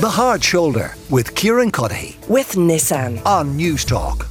The Hard Shoulder with Kieran Cuddihy with Nissan on Newstalk.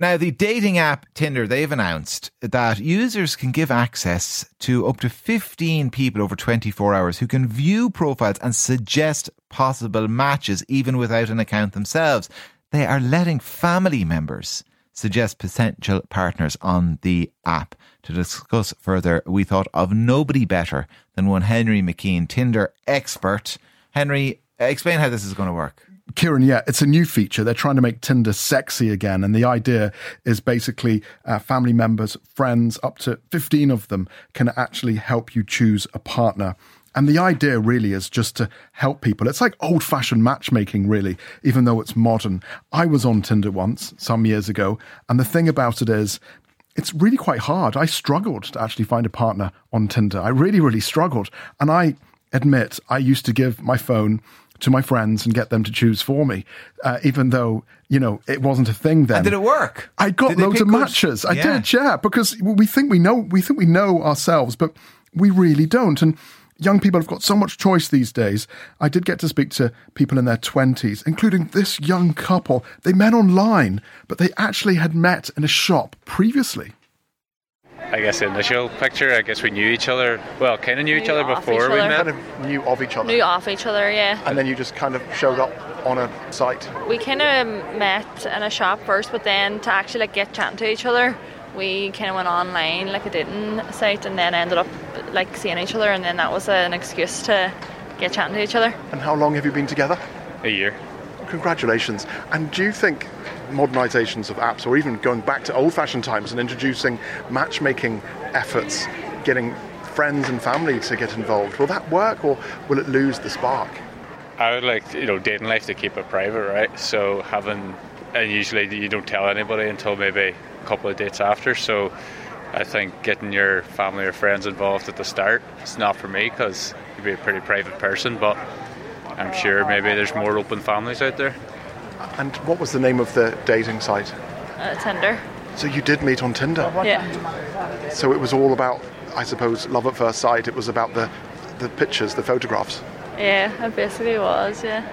Now, the dating app Tinder, they've announced that users can give access to up to 15 people over 24 hours who can view profiles and suggest possible matches even without an account themselves. They are letting family members suggest potential partners on the app. To discuss further, we thought of nobody better than one Henry McKean, Tinder expert. Henry, explain how this is going to work. Kieran, yeah, it's a new feature. They're trying to make Tinder sexy again. And the idea is basically uh, family members, friends, up to 15 of them can actually help you choose a partner. And the idea really is just to help people. It's like old fashioned matchmaking, really, even though it's modern. I was on Tinder once, some years ago. And the thing about it is, it's really quite hard. I struggled to actually find a partner on Tinder. I really, really struggled. And I admit, I used to give my phone to my friends and get them to choose for me, uh, even though you know it wasn't a thing then. And did it work? I got loads of matches. I yeah. did, yeah, because we think we know we think we know ourselves, but we really don't. And young people have got so much choice these days. I did get to speak to people in their 20s, including this young couple. They met online, but they actually had met in a shop previously. I guess the initial picture, I guess we knew each other. Well, kind of knew, knew each other before each we met. Kind of knew of each other. Knew of each other, yeah. And then you just kind of showed up on a site. We kind of met in a shop first, but then to actually like get chatting to each other, we kind of went online like a dating site, and then ended up like seeing each other, and then that was an excuse to get chatting to each other. And how long have you been together? A year. Congratulations. And do you think modernizations of apps, or even going back to old fashioned times and introducing matchmaking efforts, getting friends and family to get involved, will that work or will it lose the spark? I would like, you know, dating life to keep it private, right? So having, and usually you don't tell anybody until maybe a couple of dates after. So I think getting your family or friends involved at the start, it's not for me because you'd be a pretty private person, but I'm sure maybe there's more open families out there. And what was the name of the dating site? Uh, Tinder. So you did meet on Tinder? Yeah. So it was all about, I suppose, love at first sight. It was about the, the pictures, the photographs. Yeah, it basically was. Yeah.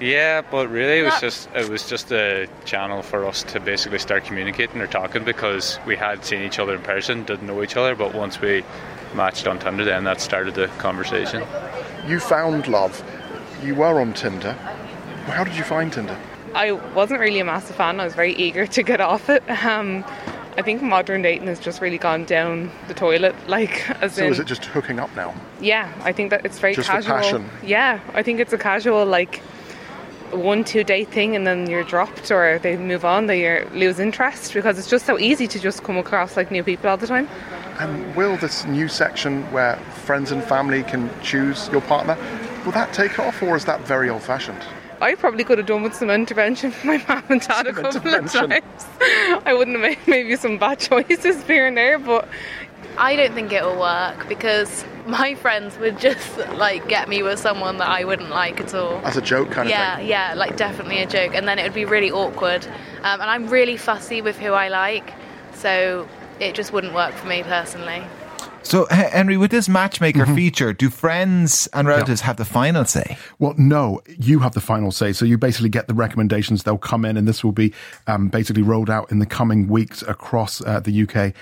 Yeah, but really it was just it was just a channel for us to basically start communicating or talking because we had seen each other in person, didn't know each other, but once we matched on Tinder, then that started the conversation. You found love. You were on Tinder. How did you find Tinder? I wasn't really a massive fan. I was very eager to get off it. Um, I think modern dating has just really gone down the toilet. Like, as so in, is it just hooking up now? Yeah, I think that it's very just casual. passion. Yeah, I think it's a casual like one two day thing, and then you're dropped or they move on. They lose interest because it's just so easy to just come across like new people all the time. And will this new section where friends and family can choose your partner, will that take off, or is that very old-fashioned? I probably could have done with some intervention from my mum and dad some a couple of times. I wouldn't have made maybe some bad choices here and there, but I don't think it will work because my friends would just like get me with someone that I wouldn't like at all. As a joke kind yeah, of thing. Yeah, yeah, like definitely a joke, and then it would be really awkward. Um, and I'm really fussy with who I like, so it just wouldn't work for me personally. So, Henry, with this matchmaker mm-hmm. feature, do friends and relatives yeah. have the final say? Well, no, you have the final say. So you basically get the recommendations. They'll come in, and this will be um, basically rolled out in the coming weeks across uh, the UK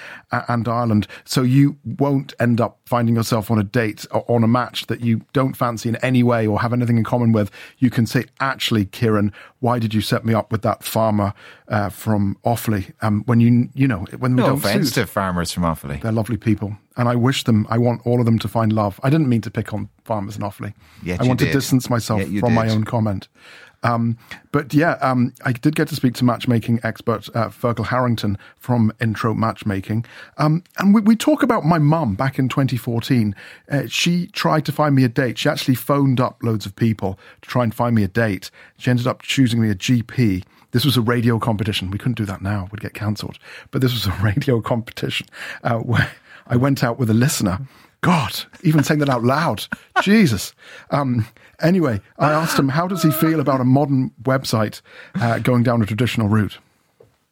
and Ireland. So you won't end up finding yourself on a date or on a match that you don't fancy in any way or have anything in common with. You can say, actually, Kieran, why did you set me up with that farmer uh, from Offaly? Um, when you, you know, when we no don't offense suit. to farmers from Offaly. They're lovely people and I wish them, I want all of them to find love. I didn't mean to pick on farmers in Offaly. Yet I want did. to distance myself from did. my own comment. Um, but yeah, um, I did get to speak to matchmaking expert uh, Fergal Harrington from Intro Matchmaking. Um, and we, we, talk about my mum back in 2014. Uh, she tried to find me a date. She actually phoned up loads of people to try and find me a date. She ended up choosing me a GP. This was a radio competition. We couldn't do that now, we'd get cancelled. But this was a radio competition uh, where I went out with a listener. God, even saying that out loud. Jesus. Um, anyway, I asked him, how does he feel about a modern website uh, going down a traditional route?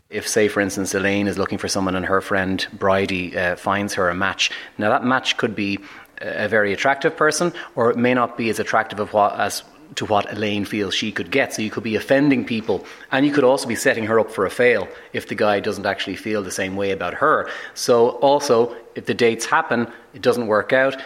If, say, for instance, Elaine is looking for someone and her friend Bridie uh, finds her a match, now that match could be a very attractive person, or it may not be as attractive of what, as to what Elaine feels she could get. So you could be offending people, and you could also be setting her up for a fail if the guy doesn't actually feel the same way about her. So also, if the dates happen, it doesn't work out.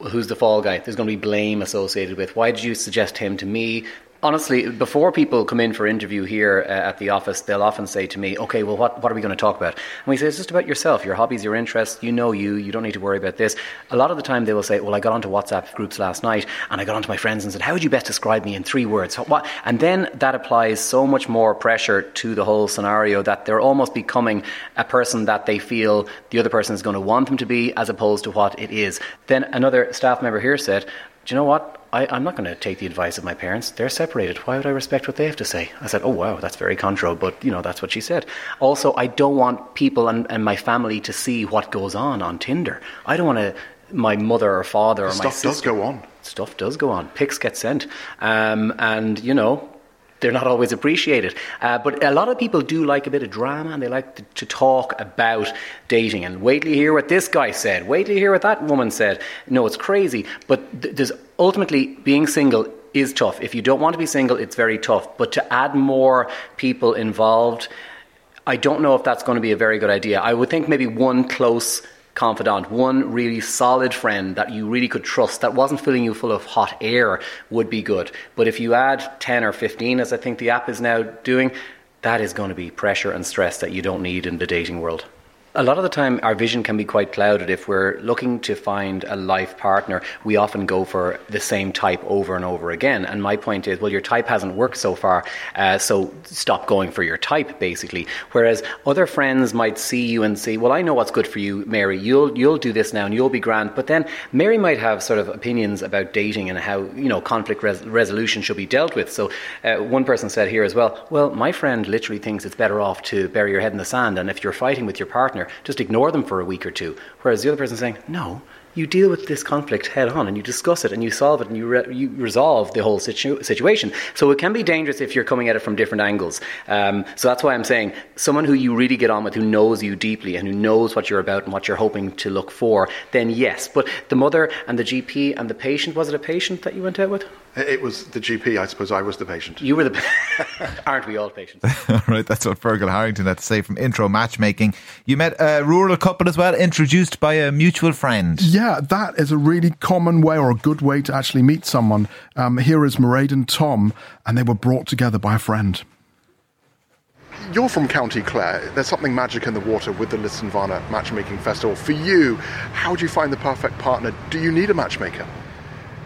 Who's the fall guy? There's going to be blame associated with. Why did you suggest him to me? Honestly, before people come in for interview here uh, at the office, they'll often say to me, "Okay, well, what, what are we going to talk about?" And we say, "It's just about yourself, your hobbies, your interests. You know you. You don't need to worry about this." A lot of the time, they will say, "Well, I got onto WhatsApp groups last night, and I got onto my friends and said, how would you best describe me in three words?" What? And then that applies so much more pressure to the whole scenario that they're almost becoming a person that they feel the other person is going to want them to be, as opposed to what it is. Then another staff member here said, "Do you know what?" I, am not going to take the advice of my parents. They're separated. Why would I respect what they have to say? I said, oh, wow, that's very contro, but, you know, that's what she said. Also, I don't want people and, and my family to see what goes on on Tinder. I don't want to, my mother or father or Stuff my sister. does go on. Stuff does go on. Pics get sent. Um, and, you know, they're not always appreciated. Uh, but a lot of people do like a bit of drama and they like to, to, talk about dating. And wait till you hear what this guy said. Wait till you hear what that woman said. No, it's crazy. But th- there's ultimately being single is tough. If you don't want to be single, it's very tough. But to add more people involved, I don't know if that's going to be a very good idea. I would think maybe one close confidant, one really solid friend that you really could trust that wasn't filling you full of hot air would be good. But if you add 10 or 15, as I think the app is now doing, that is going to be pressure and stress that you don't need in the dating world. A lot of the time, our vision can be quite clouded. If we're looking to find a life partner, we often go for the same type over and over again. And my point is, well, your type hasn't worked so far, uh, so stop going for your type, basically. Whereas other friends might see you and say, well, I know what's good for you, Mary. You'll you'll do this now, and you'll be grand. But then Mary might have sort of opinions about dating and how you know conflict res- resolution should be dealt with. So uh, one person said here as well, well, my friend literally thinks it's better off to bury your head in the sand, and if you're fighting with your partner just ignore them for a week or two. Whereas the other person saying, no, you deal with this conflict head on and you discuss it and you solve it and you, re- you resolve the whole situ- situation. So it can be dangerous if you're coming at it from different angles. Um, so that's why I'm saying someone who you really get on with, who knows you deeply and who knows what you're about and what you're hoping to look for, then yes. But the mother and the GP and the patient, was it a patient that you went out with? It was the GP. I suppose I was the patient. You were the. Aren't we all patients? right, that's what Fergal Harrington had to say from Intro Matchmaking. You met a rural couple as well, introduced by a mutual friend. Yeah, that is a really common way or a good way to actually meet someone. Um, here is Mairead and Tom, and they were brought together by a friend. You're from County Clare. There's something magic in the water with the Lisdoonvarna Matchmaking Festival. For you, how do you find the perfect partner? Do you need a matchmaker?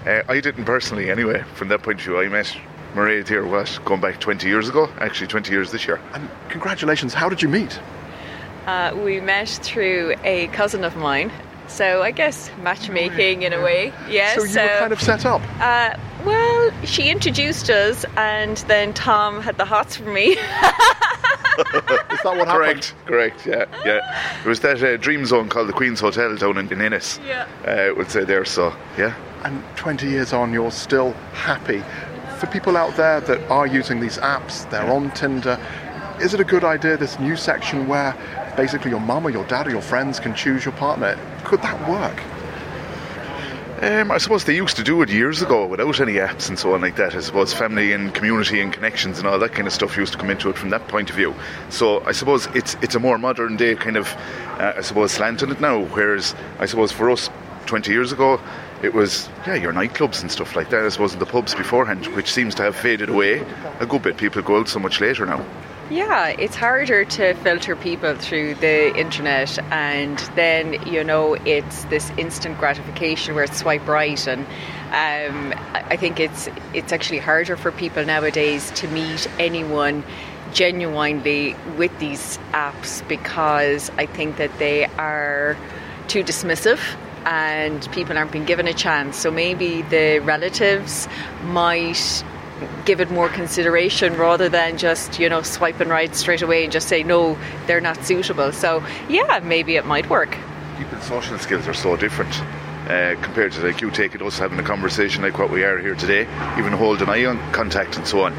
Uh, I didn't personally, anyway. From that point of view, I met Mairead here, what, going back 20 years ago? Actually, 20 years this year. And congratulations, how did you meet? Uh, we met through a cousin of mine. So I guess matchmaking in a way. Yes. So you so, were kind of set up? Uh, well, she introduced us, and then Tom had the hots for me. Is that what correct, happened? Correct, yeah, yeah. It was that uh, dream zone called the Queen's Hotel down in, in Ennis. Yeah. Uh, it would say there, so yeah. And 20 years on, you're still happy. For people out there that are using these apps, they're on Tinder, is it a good idea, this new section where basically your mum or your dad or your friends can choose your partner? Could that work? Um, I suppose they used to do it years ago without any apps and so on like that. I suppose family and community and connections and all that kind of stuff used to come into it from that point of view. So I suppose it's it's a more modern day kind of, uh, I suppose, slant on it now. Whereas I suppose for us, 20 years ago, it was yeah your nightclubs and stuff like that. I suppose in the pubs beforehand, which seems to have faded away a good bit. People go out so much later now. Yeah, it's harder to filter people through the internet, and then you know it's this instant gratification where it's swipe right, and um, I think it's it's actually harder for people nowadays to meet anyone genuinely with these apps because I think that they are too dismissive and people aren't being given a chance. So maybe the relatives might give it more consideration rather than just you know swiping right straight away and just say no they're not suitable so yeah maybe it might work people's social skills are so different uh, compared to like you taking us having a conversation like what we are here today even holding eye on contact and so on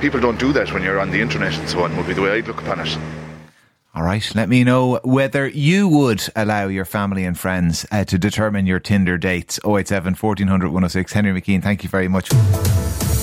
people don't do that when you're on the internet and so on would be the way I'd look upon it all right, let me know whether you would allow your family and friends uh, to determine your Tinder dates. 087 1400 106. Henry McKean, thank you very much.